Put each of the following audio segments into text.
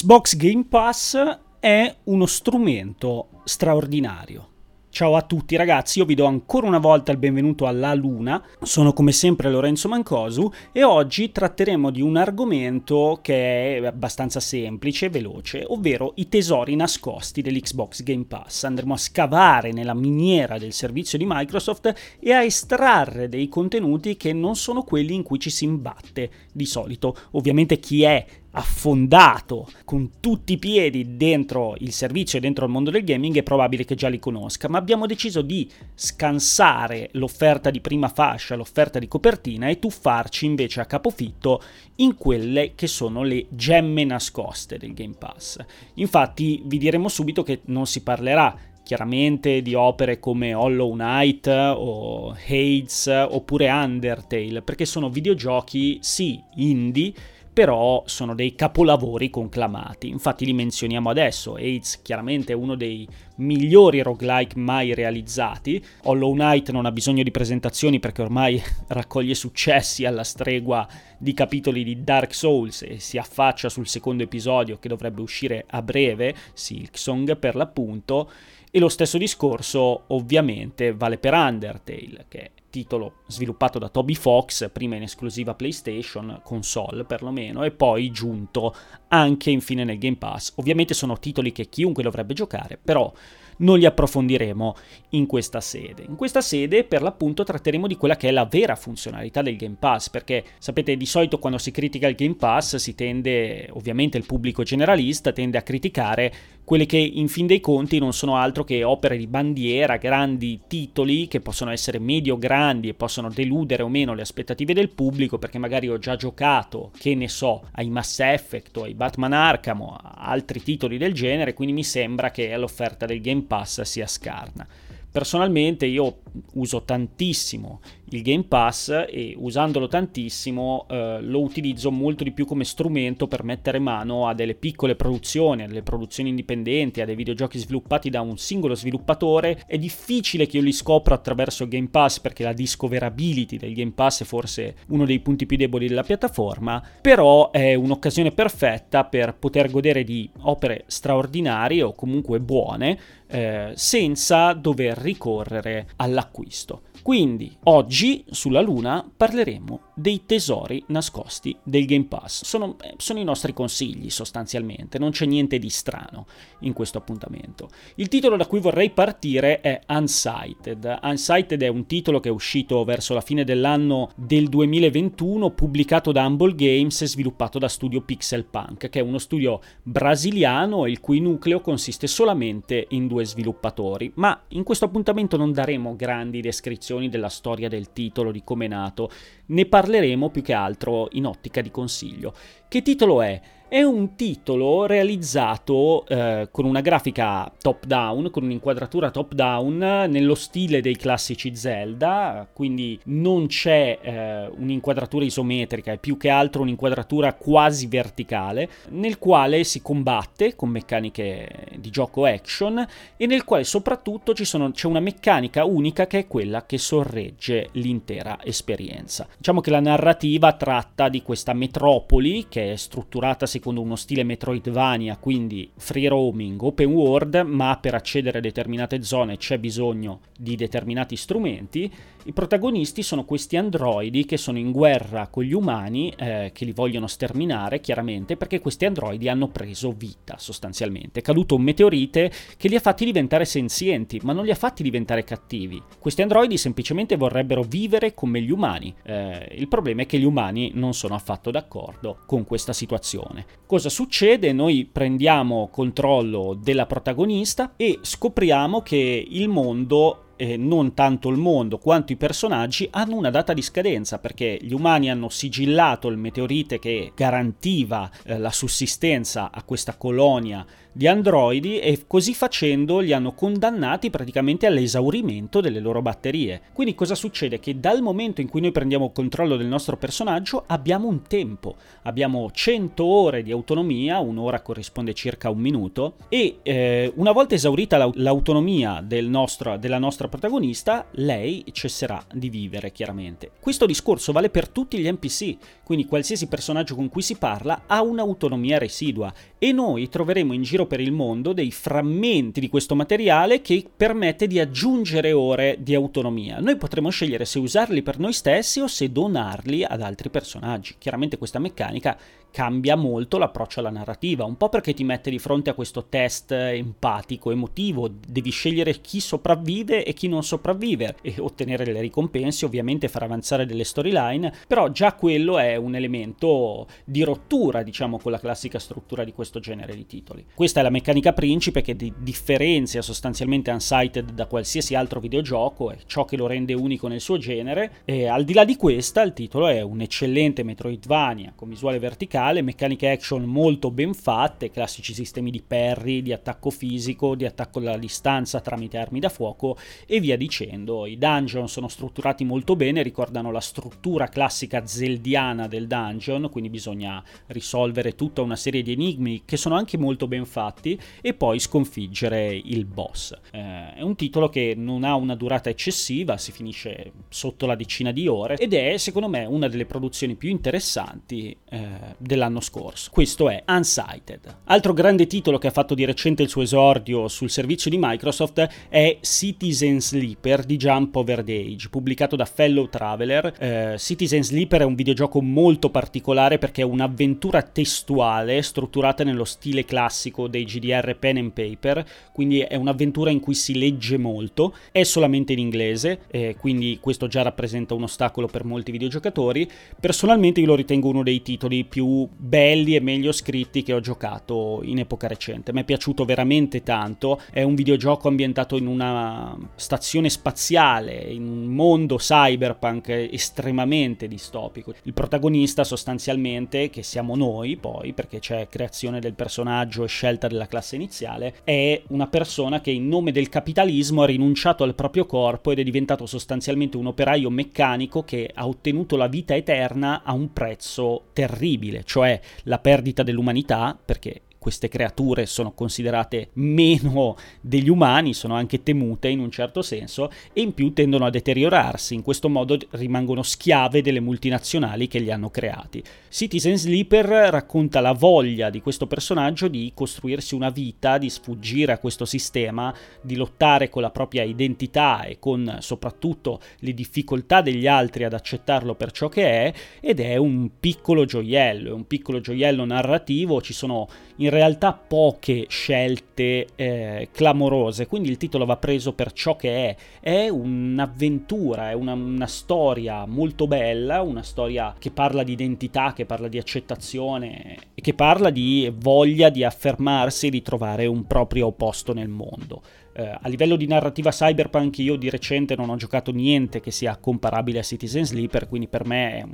L'Xbox Game Pass è uno strumento straordinario. Ciao a tutti ragazzi, io vi do ancora una volta il benvenuto alla Luna, sono come sempre Lorenzo Mancosu e oggi tratteremo di un argomento che è abbastanza semplice e veloce, ovvero i tesori nascosti dell'Xbox Game Pass. Andremo a scavare nella miniera del servizio di Microsoft e a estrarre dei contenuti che non sono quelli in cui ci si imbatte di solito. Ovviamente chi è affondato con tutti i piedi dentro il servizio e dentro il mondo del gaming è probabile che già li conosca, ma abbiamo deciso di scansare l'offerta di prima fascia, l'offerta di copertina e tuffarci invece a capofitto in quelle che sono le gemme nascoste del Game Pass. Infatti vi diremo subito che non si parlerà chiaramente di opere come Hollow Knight o Hades oppure Undertale, perché sono videogiochi sì indie però sono dei capolavori conclamati. Infatti li menzioniamo adesso. AIDS chiaramente è uno dei migliori roguelike mai realizzati. Hollow Knight non ha bisogno di presentazioni perché ormai raccoglie successi alla stregua di capitoli di Dark Souls e si affaccia sul secondo episodio che dovrebbe uscire a breve, Silksong per l'appunto. E lo stesso discorso ovviamente vale per Undertale, che titolo sviluppato da Toby Fox, prima in esclusiva PlayStation, console perlomeno, e poi giunto anche infine nel Game Pass. Ovviamente sono titoli che chiunque dovrebbe giocare, però non li approfondiremo in questa sede. In questa sede, per l'appunto, tratteremo di quella che è la vera funzionalità del Game Pass, perché sapete, di solito quando si critica il Game Pass si tende, ovviamente il pubblico generalista tende a criticare quelle che in fin dei conti non sono altro che opere di bandiera, grandi titoli che possono essere medio grandi e possono deludere o meno le aspettative del pubblico perché magari ho già giocato, che ne so, ai Mass Effect o ai Batman Arkham o altri titoli del genere, quindi mi sembra che l'offerta del Game Pass sia scarna. Personalmente io uso tantissimo il Game Pass e usandolo tantissimo eh, lo utilizzo molto di più come strumento per mettere mano a delle piccole produzioni, a delle produzioni indipendenti, a dei videogiochi sviluppati da un singolo sviluppatore. È difficile che io li scopra attraverso il Game Pass perché la discoverability del Game Pass è forse uno dei punti più deboli della piattaforma, però è un'occasione perfetta per poter godere di opere straordinarie o comunque buone eh, senza dover ricorrere all'acquisto. Quindi oggi sulla Luna parleremo dei tesori nascosti del Game Pass. Sono, eh, sono, i nostri consigli sostanzialmente, non c'è niente di strano in questo appuntamento. Il titolo da cui vorrei partire è Unsighted. Unsighted è un titolo che è uscito verso la fine dell'anno del 2021, pubblicato da Humble Games e sviluppato da studio Pixel Punk, che è uno studio brasiliano il cui nucleo consiste solamente in due sviluppatori. Ma in questo appuntamento non daremo grandi descrizioni della storia del titolo, di come è nato, ne parleremo più che altro in ottica di consiglio. Che titolo è? È un titolo realizzato eh, con una grafica top down, con un'inquadratura top down nello stile dei classici Zelda, quindi non c'è eh, un'inquadratura isometrica, è più che altro un'inquadratura quasi verticale, nel quale si combatte con meccaniche di gioco action e nel quale soprattutto sono, c'è una meccanica unica che è quella che sorregge l'intera esperienza. Diciamo che la narrativa tratta di questa metropoli che è strutturata secondo uno stile Metroidvania, quindi free roaming, open world, ma per accedere a determinate zone c'è bisogno di determinati strumenti, i protagonisti sono questi androidi che sono in guerra con gli umani, eh, che li vogliono sterminare chiaramente, perché questi androidi hanno preso vita sostanzialmente. È caduto un meteorite che li ha fatti diventare senzienti, ma non li ha fatti diventare cattivi. Questi androidi semplicemente vorrebbero vivere come gli umani. Eh, il problema è che gli umani non sono affatto d'accordo con questa situazione. Cosa succede? Noi prendiamo controllo della protagonista e scopriamo che il mondo eh, non tanto il mondo quanto i personaggi hanno una data di scadenza perché gli umani hanno sigillato il meteorite che garantiva eh, la sussistenza a questa colonia di androidi e così facendo li hanno condannati praticamente all'esaurimento delle loro batterie. Quindi cosa succede? Che dal momento in cui noi prendiamo controllo del nostro personaggio abbiamo un tempo, abbiamo 100 ore di autonomia, un'ora corrisponde circa a un minuto e eh, una volta esaurita l'autonomia del nostro, della nostra protagonista, lei cesserà di vivere, chiaramente. Questo discorso vale per tutti gli NPC, quindi qualsiasi personaggio con cui si parla ha un'autonomia residua e noi troveremo in giro per il mondo dei frammenti di questo materiale che permette di aggiungere ore di autonomia. Noi potremo scegliere se usarli per noi stessi o se donarli ad altri personaggi. Chiaramente questa meccanica cambia molto l'approccio alla narrativa, un po' perché ti mette di fronte a questo test empatico, emotivo, devi scegliere chi sopravvive e chi non sopravvive e ottenere le ricompense, ovviamente far avanzare delle storyline, però già quello è un elemento di rottura, diciamo, con la classica struttura di questo genere di titoli. Questa è la meccanica principe che di- differenzia sostanzialmente Unsighted da qualsiasi altro videogioco, è ciò che lo rende unico nel suo genere e al di là di questa il titolo è un eccellente Metroidvania con visuale verticale musicale, meccaniche action molto ben fatte, classici sistemi di parry, di attacco fisico, di attacco alla distanza tramite armi da fuoco e via dicendo. I dungeon sono strutturati molto bene, ricordano la struttura classica zeldiana del dungeon, quindi bisogna risolvere tutta una serie di enigmi che sono anche molto ben fatti e poi sconfiggere il boss. Eh, è un titolo che non ha una durata eccessiva, si finisce sotto la decina di ore ed è secondo me una delle produzioni più interessanti eh, dell'anno scorso. Questo è Unsighted. Altro grande titolo che ha fatto di recente il suo esordio sul servizio di Microsoft è Citizen Sleeper di Jump Over the Age, pubblicato da Fellow Traveler. Eh, Citizen Sleeper è un videogioco molto particolare perché è un'avventura testuale strutturata nello stile classico dei GDR pen and paper, quindi è un'avventura in cui si legge molto, è solamente in inglese, eh, quindi questo già rappresenta un ostacolo per molti videogiocatori. Personalmente io lo ritengo uno dei titoli più belli e meglio scritti che ho giocato in epoca recente. Mi è piaciuto veramente tanto. È un videogioco ambientato in una stazione spaziale, in un mondo cyberpunk estremamente distopico. Il protagonista sostanzialmente, che siamo noi poi, perché c'è creazione del personaggio e scelta della classe iniziale, è una persona che in nome del capitalismo ha rinunciato al proprio corpo ed è diventato sostanzialmente un operaio meccanico che ha ottenuto la vita eterna a un prezzo terribile cioè la perdita dell'umanità, perché queste creature sono considerate meno degli umani, sono anche temute in un certo senso e in più tendono a deteriorarsi, in questo modo rimangono schiave delle multinazionali che li hanno creati. Citizen Sleeper racconta la voglia di questo personaggio di costruirsi una vita, di sfuggire a questo sistema, di lottare con la propria identità e con soprattutto le difficoltà degli altri ad accettarlo per ciò che è ed è un piccolo gioiello, è un piccolo gioiello narrativo, ci sono in realtà poche scelte eh, clamorose, quindi il titolo va preso per ciò che è. È un'avventura, è una, una, storia molto bella, una storia che parla di identità, che parla di accettazione e che parla di voglia di affermarsi e di trovare un proprio posto nel mondo. Eh, a livello di narrativa cyberpunk io di recente non ho giocato niente che sia comparabile a Citizen Sleeper, quindi per me è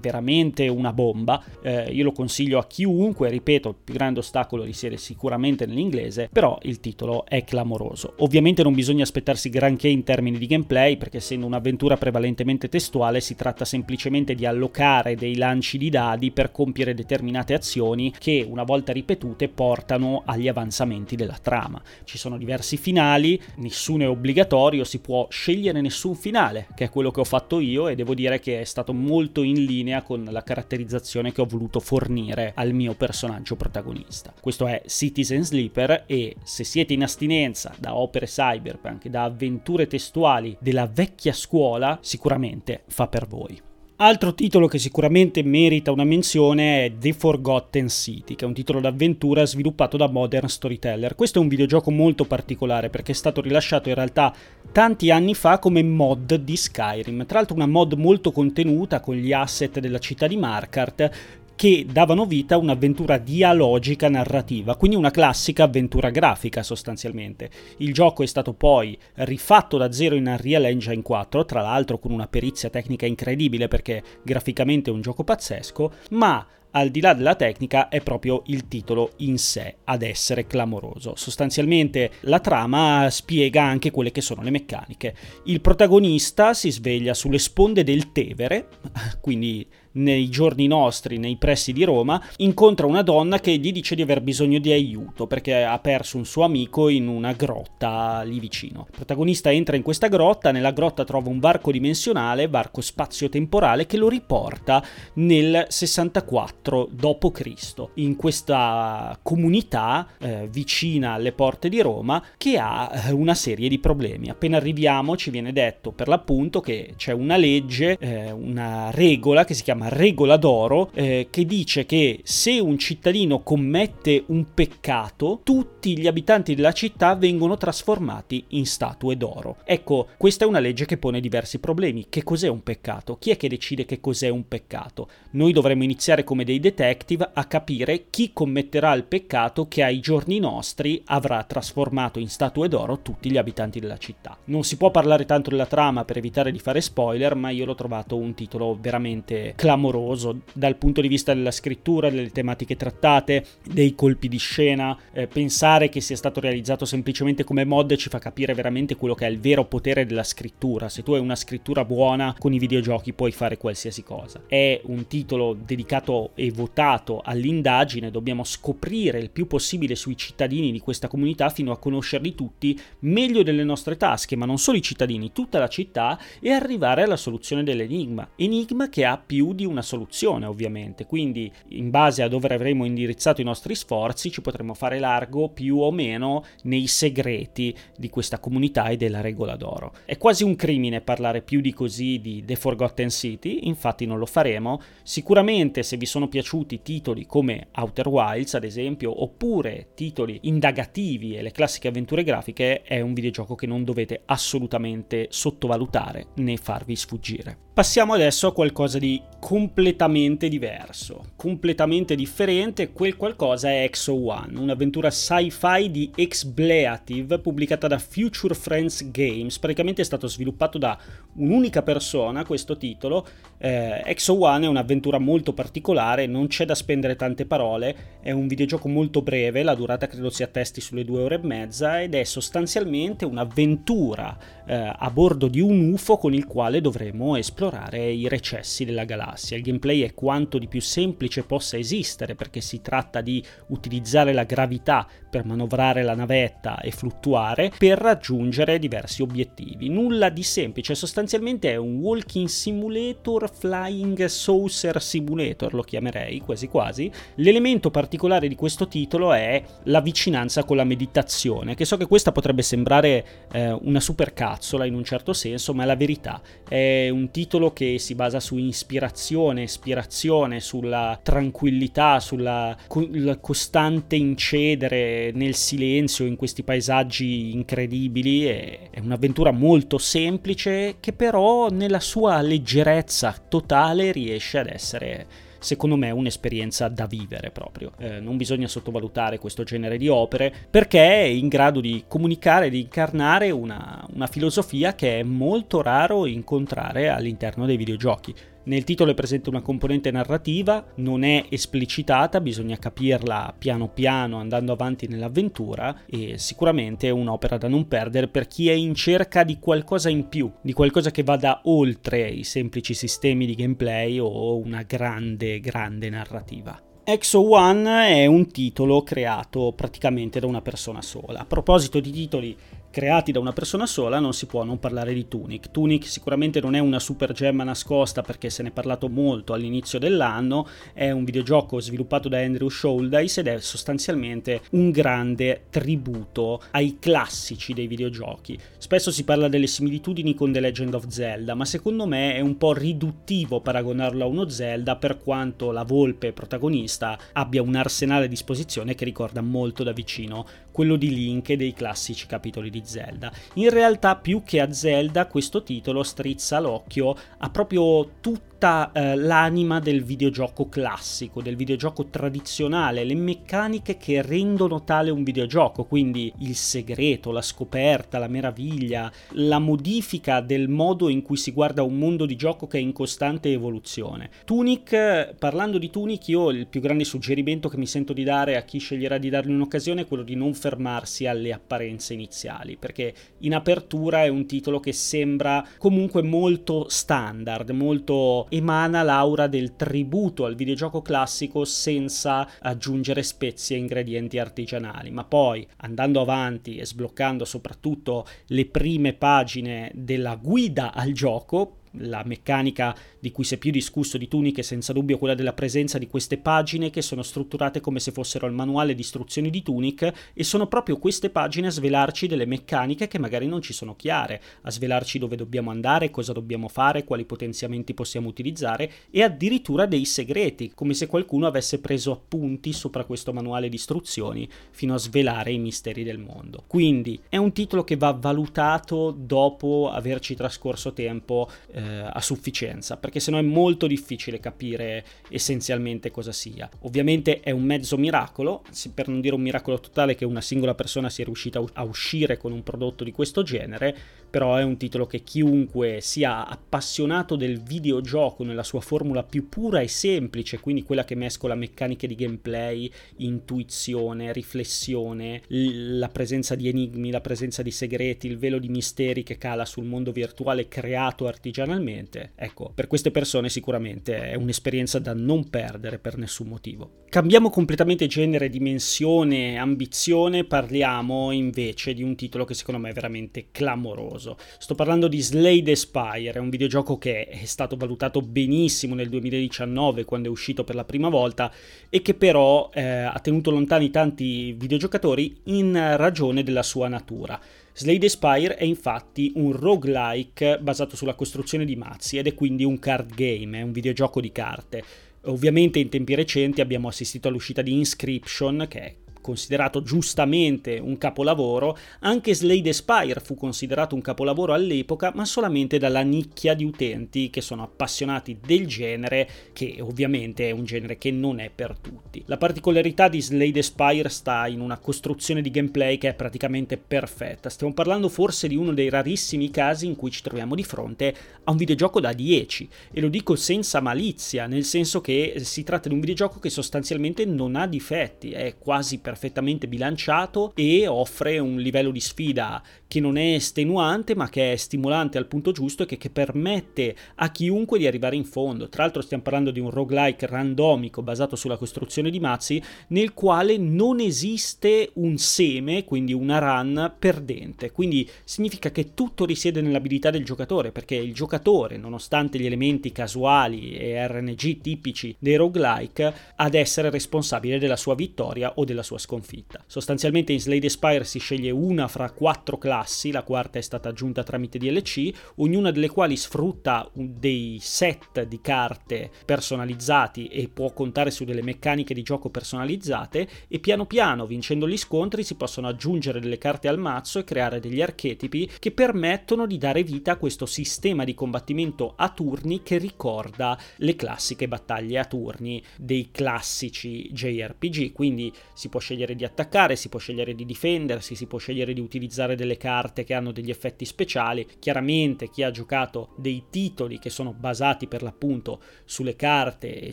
veramente una bomba. Eh, io lo consiglio a chiunque, ripeto, il più grande ostacolo risiede sicuramente nell'inglese, però il titolo è clamoroso. Ovviamente non bisogna aspettarsi granché in termini di gameplay, perché essendo un'avventura prevalentemente testuale si tratta semplicemente di allocare dei lanci di dadi per compiere determinate azioni che una volta ripetute portano agli avanzamenti della trama. Ci sono diversi finali finali, nessuno è obbligatorio, si può scegliere nessun finale, che è quello che ho fatto io e devo dire che è stato molto in linea con la caratterizzazione che ho voluto fornire al mio personaggio protagonista. Questo è Citizen Sleeper e se siete in astinenza da opere cyberpunk, da avventure testuali della vecchia scuola, sicuramente fa per voi. Altro titolo che sicuramente merita una menzione è The Forgotten City, che è un titolo d'avventura sviluppato da Modern Storyteller. Questo è un videogioco molto particolare perché è stato rilasciato in realtà tanti anni fa come mod di Skyrim. Tra l'altro una mod molto contenuta con gli asset della città di Markart che davano vita a un'avventura dialogica narrativa, quindi una classica avventura grafica sostanzialmente. Il gioco è stato poi rifatto da zero in Unreal Engine 4, tra l'altro con una perizia tecnica incredibile perché graficamente è un gioco pazzesco, ma al di là della tecnica è proprio il titolo in sé ad essere clamoroso. Sostanzialmente la trama spiega anche quelle che sono le meccaniche. Il protagonista si sveglia sulle sponde del Tevere, quindi nei giorni nostri, nei pressi di Roma, incontra una donna che gli dice di aver bisogno di aiuto perché ha perso un suo amico in una grotta lì vicino. Il protagonista entra in questa grotta, nella grotta trova un varco dimensionale, varco spazio-temporale, che lo riporta nel 64 d.C. in questa comunità eh, vicina alle porte di Roma che ha eh, una serie di problemi. Appena arriviamo ci viene detto per l'appunto che c'è una legge, eh, una regola che si chiama regola d'oro eh, che dice che se un cittadino commette un peccato tutti gli abitanti della città vengono trasformati in statue d'oro. Ecco, questa è una legge che pone diversi problemi. Che cos'è un peccato? Chi è che decide che cos'è un peccato? Noi dovremmo iniziare come dei detective a capire chi commetterà il peccato che ai giorni nostri avrà trasformato in statue d'oro tutti gli abitanti della città. Non si può parlare tanto della trama per evitare di fare spoiler, ma io l'ho trovato un titolo veramente clamoroso dal punto di vista della scrittura, delle tematiche trattate, dei colpi di scena. Eh, pensare che sia stato realizzato semplicemente come mod ci fa capire veramente quello che è il vero potere della scrittura. Se tu hai una scrittura buona con i videogiochi puoi fare qualsiasi cosa. È un titolo dedicato e votato all'indagine, dobbiamo scoprire il più possibile sui cittadini di questa comunità fino a conoscerli tutti meglio delle nostre tasche, ma non solo i cittadini, tutta la città e arrivare alla soluzione dell'enigma. Enigma che ha più di una soluzione, ovviamente, quindi in base a dove avremo indirizzato i nostri sforzi ci potremo fare largo più o meno nei segreti di questa comunità e della regola d'oro. È quasi un crimine parlare più di così di The Forgotten City, infatti non lo faremo. Sicuramente se vi sono piaciuti titoli come Outer Wilds, ad esempio, oppure titoli indagativi e le classiche avventure grafiche, è un videogioco che non dovete assolutamente sottovalutare né farvi sfuggire. Passiamo adesso a qualcosa di completamente diverso, completamente differente. Quel qualcosa è Exo One, un'avventura sci-fi di Expleative pubblicata da Future Friends Games. Praticamente è stato sviluppato da un'unica persona questo titolo. Eh, Exo One è un'avventura molto particolare, non c'è da spendere tante parole, è un videogioco molto breve, la durata credo si attesti sulle due ore e mezza ed è sostanzialmente un'avventura eh, a bordo di un UFO con il quale dovremo esplorare esplorare i recessi della galassia. Il gameplay è quanto di più semplice possa esistere perché si tratta di utilizzare la gravità per manovrare la navetta e fluttuare per raggiungere diversi obiettivi. Nulla di semplice, sostanzialmente è un walking simulator, flying saucer simulator, lo chiamerei quasi quasi. L'elemento particolare di questo titolo è la vicinanza con la meditazione, che so che questa potrebbe sembrare eh, una supercazzola in un certo senso, ma è la verità. È un titolo che si basa su ispirazione, ispirazione, sulla tranquillità, sulla co- costante incedere nel silenzio in questi paesaggi incredibili. È, è un'avventura molto semplice che però nella sua leggerezza totale riesce ad essere secondo me un'esperienza da vivere proprio. Eh, non bisogna sottovalutare questo genere di opere perché è in grado di comunicare, di incarnare una, una filosofia che è molto raro incontrare all'interno dei videogiochi. Nel titolo è presente una componente narrativa, non è esplicitata, bisogna capirla piano piano andando avanti nell'avventura e sicuramente è un'opera da non perdere per chi è in cerca di qualcosa in più, di qualcosa che vada oltre i semplici sistemi di gameplay o una grande, grande narrativa. Exo One è un titolo creato praticamente da una persona sola. A proposito di titoli creati da una persona sola non si può non parlare di Tunic. Tunic sicuramente non è una super gemma nascosta perché se ne è parlato molto all'inizio dell'anno, è un videogioco sviluppato da Andrew Shouldice ed è sostanzialmente un grande tributo ai classici dei videogiochi. Spesso si parla delle similitudini con The Legend of Zelda, ma secondo me è un po' riduttivo paragonarlo a uno Zelda per quanto la volpe protagonista abbia un arsenale a disposizione che ricorda molto da vicino quello di Link e dei classici capitoli di Zelda. In realtà più che a Zelda questo titolo strizza l'occhio a proprio tutto tutta eh, l'anima del videogioco classico, del videogioco tradizionale, le meccaniche che rendono tale un videogioco, quindi il segreto, la scoperta, la meraviglia, la modifica del modo in cui si guarda un mondo di gioco che è in costante evoluzione. Tunic, parlando di Tunic, io il più grande suggerimento che mi sento di dare a chi sceglierà di dargli un'occasione è quello di non fermarsi alle apparenze iniziali, perché in apertura è un titolo che sembra comunque molto standard, molto emana l'aura del tributo al videogioco classico senza aggiungere spezie e ingredienti artigianali, ma poi andando avanti e sbloccando soprattutto le prime pagine della guida al gioco, la meccanica di cui si è più discusso di Tunic è senza dubbio quella della presenza di queste pagine che sono strutturate come se fossero il manuale di istruzioni di Tunic e sono proprio queste pagine a svelarci delle meccaniche che magari non ci sono chiare, a svelarci dove dobbiamo andare, cosa dobbiamo fare, quali potenziamenti possiamo utilizzare e addirittura dei segreti, come se qualcuno avesse preso appunti sopra questo manuale di istruzioni fino a svelare i misteri del mondo. Quindi è un titolo che va valutato dopo averci trascorso tempo eh, eh, a sufficienza, perché sennò è molto difficile capire essenzialmente cosa sia. Ovviamente è un mezzo miracolo, per non dire un miracolo totale che una singola persona sia riuscita a uscire con un prodotto di questo genere, però è un titolo che chiunque sia appassionato del videogioco nella sua formula più pura e semplice, quindi quella che mescola meccaniche di gameplay, intuizione, riflessione, la presenza di enigmi, la presenza di segreti, il velo di misteri che cala sul mondo virtuale creato artigianalmente. Ecco, per queste persone sicuramente è un'esperienza da non perdere per nessun motivo. Cambiamo completamente genere, dimensione, ambizione, parliamo invece di un titolo che secondo me è veramente clamoroso. Sto parlando di Slade Spire, è un videogioco che è stato valutato benissimo nel 2019 quando è uscito per la prima volta e che però eh, ha tenuto lontani tanti videogiocatori in ragione della sua natura. Slade Spire è infatti un roguelike basato sulla costruzione di mazzi ed è quindi un card game, è un videogioco di carte. Ovviamente in tempi recenti abbiamo assistito all'uscita di Inscription, che è considerato giustamente un capolavoro, anche Slade Spire fu considerato un capolavoro all'epoca, ma solamente dalla nicchia di utenti che sono appassionati del genere, che ovviamente è un genere che non è per tutti. La particolarità di Slade Spire sta in una costruzione di gameplay che è praticamente perfetta. Stiamo parlando forse di uno dei rarissimi casi in cui ci troviamo di fronte a un videogioco da 10 e lo dico senza malizia, nel senso che si tratta di un videogioco che sostanzialmente non ha difetti, è quasi perfetto perfettamente bilanciato e offre un livello di sfida che non è estenuante ma che è stimolante al punto giusto e che, che permette a chiunque di arrivare in fondo. Tra l'altro stiamo parlando di un roguelike randomico basato sulla costruzione di mazzi nel quale non esiste un seme, quindi una run perdente. Quindi significa che tutto risiede nell'abilità del giocatore perché il giocatore, nonostante gli elementi casuali e RNG tipici dei roguelike, ad essere responsabile della sua vittoria o della sua sconfitta. Sostanzialmente in Slade Spire si sceglie una fra quattro classi, la quarta è stata aggiunta tramite DLC, ognuna delle quali sfrutta dei set di carte personalizzati e può contare su delle meccaniche di gioco personalizzate e piano piano, vincendo gli scontri, si possono aggiungere delle carte al mazzo e creare degli archetipi che permettono di dare vita a questo sistema di combattimento a turni che ricorda le classiche battaglie a turni dei classici JRPG, quindi si può scegliere di attaccare, si può scegliere di difendersi, si può scegliere di utilizzare delle carte che hanno degli effetti speciali. Chiaramente chi ha giocato dei titoli che sono basati per l'appunto sulle carte e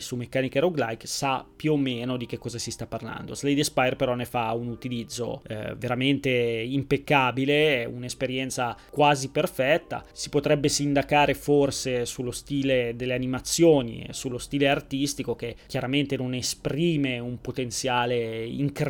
su meccaniche roguelike sa più o meno di che cosa si sta parlando. Slade Spire però ne fa un utilizzo eh, veramente impeccabile, un'esperienza quasi perfetta. Si potrebbe sindacare forse sullo stile delle animazioni sullo stile artistico che chiaramente non esprime un potenziale incredibile,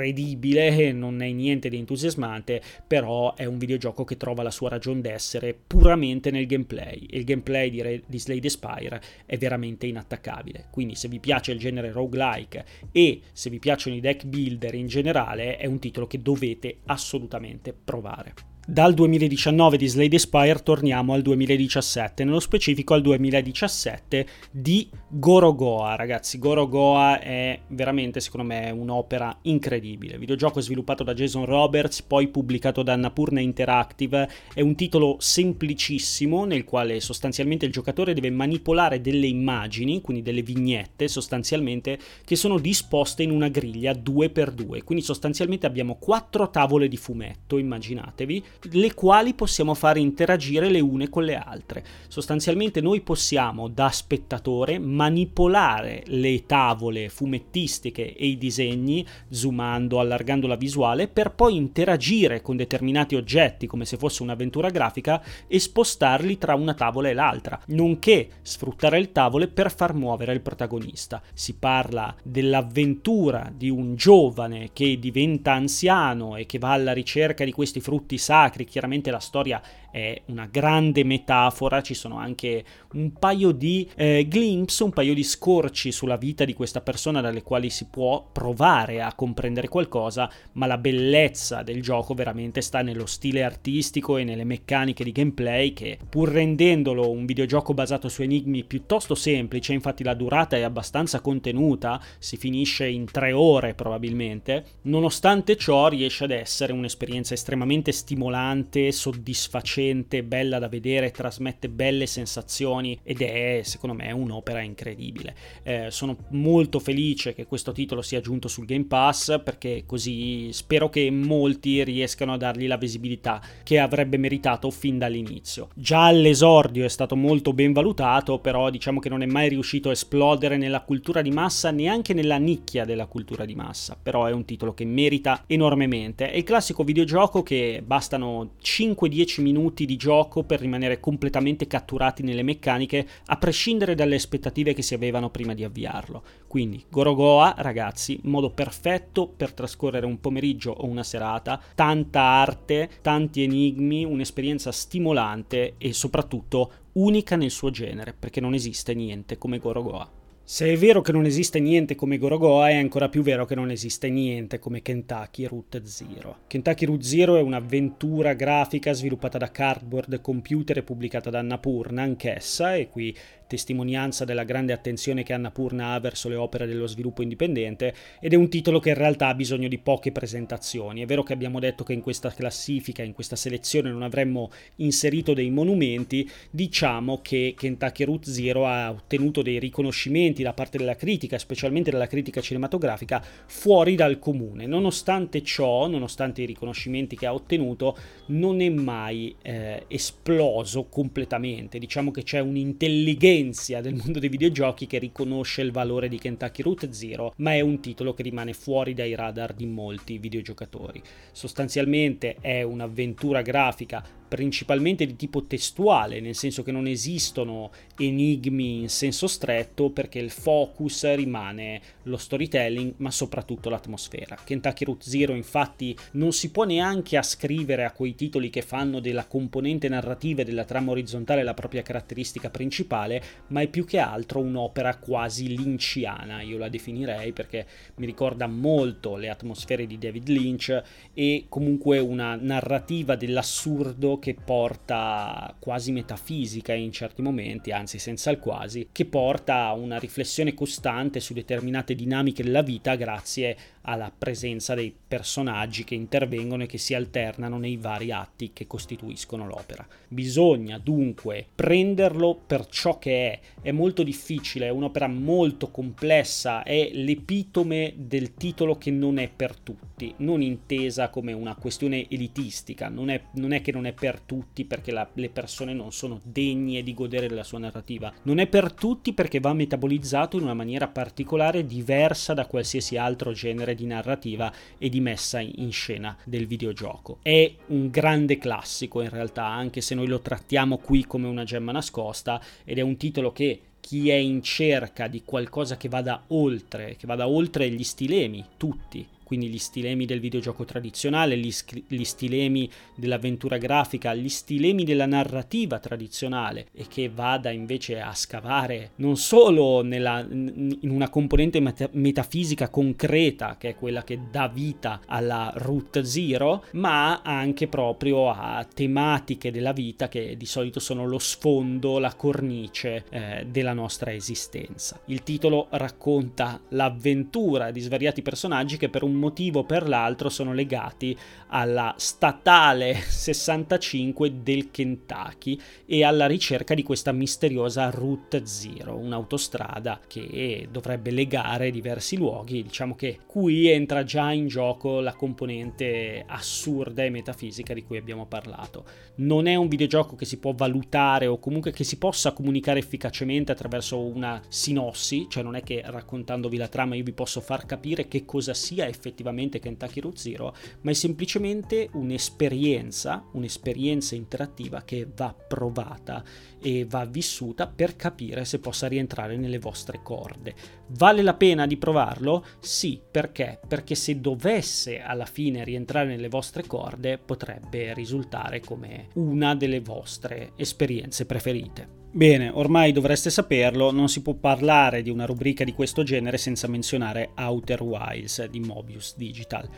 non è niente di entusiasmante, però è un videogioco che trova la sua ragione d'essere puramente nel gameplay il gameplay di, Re- di Slade Spire è veramente inattaccabile. Quindi se vi piace il genere roguelike e se vi piacciono i deck builder in generale, è un titolo che dovete assolutamente provare. Dal 2019 di Slade Spire torniamo al 2017, nello specifico al 2017 di Gorogoa. Ragazzi, Gorogoa è veramente, secondo me, un'opera incredibile. Il videogioco sviluppato da Jason Roberts, poi pubblicato da Annapurna Interactive. È un titolo semplicissimo nel quale sostanzialmente il giocatore deve manipolare delle immagini, quindi delle vignette sostanzialmente, che sono disposte in una griglia 2x2. Quindi sostanzialmente abbiamo quattro tavole di fumetto, immaginatevi le quali possiamo fare interagire le une con le altre. Sostanzialmente noi possiamo da spettatore manipolare le tavole fumettistiche e i disegni, zoomando, allargando la visuale, per poi interagire con determinati oggetti come se fosse un'avventura grafica e spostarli tra una tavola e l'altra, nonché sfruttare il tavolo per far muovere il protagonista. Si parla dell'avventura di un giovane che diventa anziano e che va alla ricerca di questi frutti sacri, chiaramente la storia è una grande metafora, ci sono anche un paio di eh, glimpse, un paio di scorci sulla vita di questa persona dalle quali si può provare a comprendere qualcosa, ma la bellezza del gioco veramente sta nello stile artistico e nelle meccaniche di gameplay che pur rendendolo un videogioco basato su enigmi piuttosto semplice, infatti la durata è abbastanza contenuta, si finisce in tre ore probabilmente, nonostante ciò riesce ad essere un'esperienza estremamente stimolante, soddisfacente, lucente, bella da vedere, trasmette belle sensazioni ed è secondo me un'opera incredibile. Eh, sono molto felice che questo titolo sia giunto sul Game Pass perché così spero che molti riescano a dargli la visibilità che avrebbe meritato fin dall'inizio. Già all'esordio è stato molto ben valutato, però diciamo che non è mai riuscito a esplodere nella cultura di massa, neanche nella nicchia della cultura di massa, però è un titolo che merita enormemente. È il classico videogioco che bastano 5-10 minuti minuti di gioco per rimanere completamente catturati nelle meccaniche, a prescindere dalle aspettative che si avevano prima di avviarlo. Quindi Gorogoa, ragazzi, modo perfetto per trascorrere un pomeriggio o una serata, tanta arte, tanti enigmi, un'esperienza stimolante e soprattutto unica nel suo genere, perché non esiste niente come Gorogoa. Se è vero che non esiste niente come Gorogoa, è ancora più vero che non esiste niente come Kentucky Route Zero. Kentucky Route Zero è un'avventura grafica sviluppata da Cardboard Computer e pubblicata da Annapurna anch'essa, e qui testimonianza della grande attenzione che Annapurna ha verso le opere dello sviluppo indipendente, ed è un titolo che in realtà ha bisogno di poche presentazioni. È vero che abbiamo detto che in questa classifica, in questa selezione non avremmo inserito dei monumenti, diciamo che Kentucky Route Zero ha ottenuto dei riconoscimenti da parte della critica, specialmente dalla critica cinematografica, fuori dal comune. Nonostante ciò, nonostante i riconoscimenti che ha ottenuto, non è mai eh, esploso completamente. Diciamo che c'è un'intelligenza potenzia del mondo dei videogiochi che riconosce il valore di Kentucky Route Zero, ma è un titolo che rimane fuori dai radar di molti videogiocatori. Sostanzialmente è un'avventura grafica principalmente di tipo testuale, nel senso che non esistono enigmi in senso stretto perché il focus rimane lo storytelling, ma soprattutto l'atmosfera. Kentucky Route Zero infatti non si può neanche ascrivere a quei titoli che fanno della componente narrativa e della trama orizzontale la propria caratteristica principale, ma è più che altro un'opera quasi linciana, io la definirei perché mi ricorda molto le atmosfere di David Lynch e comunque una narrativa dell'assurdo che porta quasi metafisica in certi momenti, anzi senza il quasi, che porta a una riflessione costante su determinate dinamiche della vita grazie alla presenza dei personaggi che intervengono e che si alternano nei vari atti che costituiscono l'opera. Bisogna dunque prenderlo per ciò che è. È molto difficile, è un'opera molto complessa, è l'epitome del titolo che non è per tutti, non intesa come una questione elitistica, non è, non è che non è per tutti perché la, le persone non sono degne di godere della sua narrativa, non è per tutti perché va metabolizzato in una maniera particolare diversa da qualsiasi altro genere genere di narrativa e di messa in scena del videogioco. È un grande classico in realtà, anche se noi lo trattiamo qui come una gemma nascosta ed è un titolo che chi è in cerca di qualcosa che vada oltre, che vada oltre gli stilemi, tutti, quindi gli stilemi del videogioco tradizionale, gli, gli, stilemi dell'avventura grafica, gli stilemi della narrativa tradizionale e che vada invece a scavare non solo nella, in una componente meta- metafisica concreta che è quella che dà vita alla Route Zero, ma anche proprio a tematiche della vita che di solito sono lo sfondo, la cornice eh, della nostra esistenza. Il titolo racconta l'avventura di svariati personaggi che per un motivo per l'altro sono legati alla statale 65 del Kentucky e alla ricerca di questa misteriosa Route Zero, un'autostrada che dovrebbe legare diversi luoghi. Diciamo che qui entra già in gioco la componente assurda e metafisica di cui abbiamo parlato. Non è un videogioco che si può valutare o comunque che si possa comunicare efficacemente attraverso una sinossi, cioè non è che raccontandovi la trama io vi posso far capire che cosa sia effettivamente Kentucky Route Zero, ma è semplicemente un'esperienza, un'esperienza interattiva che va provata e va vissuta per capire se possa rientrare nelle vostre corde. Vale la pena di provarlo? Sì, perché? Perché se dovesse alla fine rientrare nelle vostre corde potrebbe risultare come una delle vostre esperienze preferite. Bene, ormai dovreste saperlo, non si può parlare di una rubrica di questo genere senza menzionare Outer Wilds di Mobius Digital.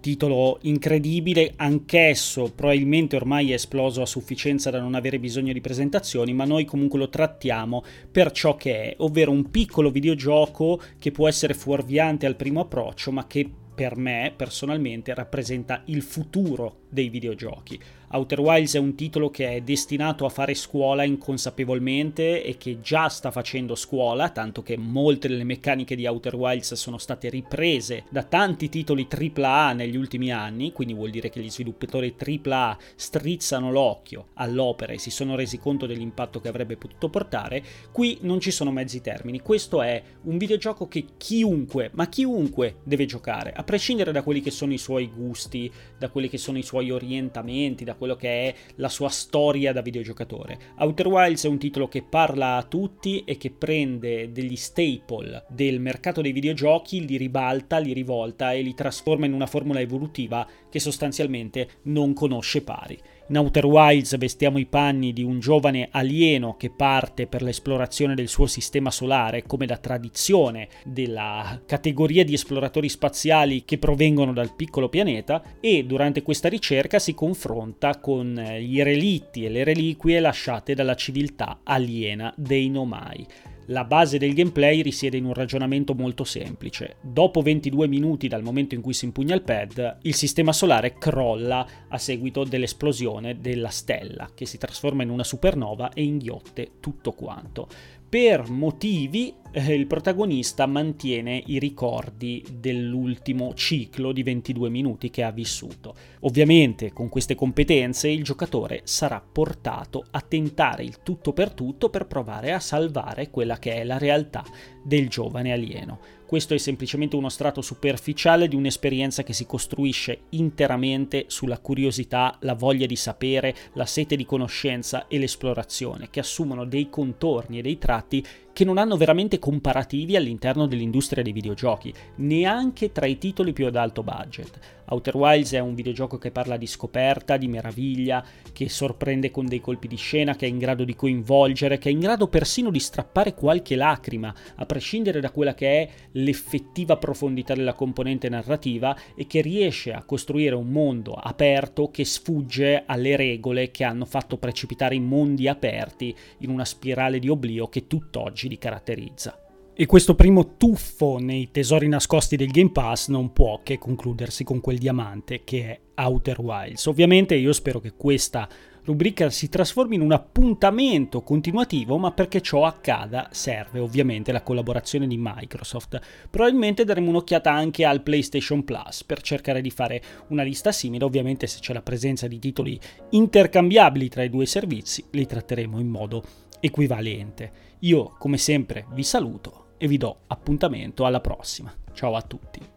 Titolo incredibile, anch'esso probabilmente ormai è esploso a sufficienza da non avere bisogno di presentazioni, ma noi comunque lo trattiamo per ciò che è, ovvero un piccolo videogioco che può essere fuorviante al primo approccio, ma che per me personalmente rappresenta il futuro dei videogiochi. Outer Wilds è un titolo che è destinato a fare scuola inconsapevolmente e che già sta facendo scuola, tanto che molte delle meccaniche di Outer Wilds sono state riprese da tanti titoli AAA negli ultimi anni, quindi vuol dire che gli sviluppatori AAA strizzano l'occhio all'opera e si sono resi conto dell'impatto che avrebbe potuto portare. Qui non ci sono mezzi termini, questo è un videogioco che chiunque, ma chiunque deve giocare, a prescindere da quelli che sono i suoi gusti, da quelli che sono i suoi orientamenti, da quello che è la sua storia da videogiocatore. Outer Wilds è un titolo che parla a tutti e che prende degli staple del mercato dei videogiochi, li ribalta, li rivolta e li trasforma in una formula evolutiva che sostanzialmente non conosce pari. In Outer Wilds vestiamo i panni di un giovane alieno che parte per l'esplorazione del suo sistema solare, come da tradizione della categoria di esploratori spaziali che provengono dal piccolo pianeta, e durante questa ricerca si confronta con i relitti e le reliquie lasciate dalla civiltà aliena dei Nomai. La base del gameplay risiede in un ragionamento molto semplice. Dopo 22 minuti dal momento in cui si impugna il pad, il sistema solare crolla a seguito dell'esplosione della stella, che si trasforma in una supernova e inghiotte tutto quanto per motivi eh, il protagonista mantiene i ricordi dell'ultimo ciclo di 22 minuti che ha vissuto. Ovviamente con queste competenze il giocatore sarà portato a tentare il tutto per tutto per provare a salvare quella che è la realtà del giovane alieno. Questo è semplicemente uno strato superficiale di un'esperienza che si costruisce interamente sulla curiosità, la voglia di sapere, la sete di conoscenza e l'esplorazione, che assumono dei contorni e dei tratti che non hanno veramente comparativi all'interno dell'industria dei videogiochi, neanche tra i titoli più ad alto budget. Outer Wilds è un videogioco che parla di scoperta, di meraviglia, che sorprende con dei colpi di scena, che è in grado di coinvolgere, che è in grado persino di strappare qualche lacrima, a prescindere da quella che è l'effettiva profondità della componente narrativa e che riesce a costruire un mondo aperto che sfugge alle regole che hanno fatto precipitare i mondi aperti in una spirale di oblio che tutt'oggi li caratterizza. E questo primo tuffo nei tesori nascosti del Game Pass non può che concludersi con quel diamante che è Outer Wilds. Ovviamente io spero che questa rubrica si trasformi in un appuntamento continuativo, ma perché ciò accada serve ovviamente la collaborazione di Microsoft. Probabilmente daremo un'occhiata anche al PlayStation Plus per cercare di fare una lista simile, ovviamente se c'è la presenza di titoli intercambiabili tra i due servizi li tratteremo in modo equivalente. Io come sempre vi saluto e vi do appuntamento alla prossima. Ciao a tutti.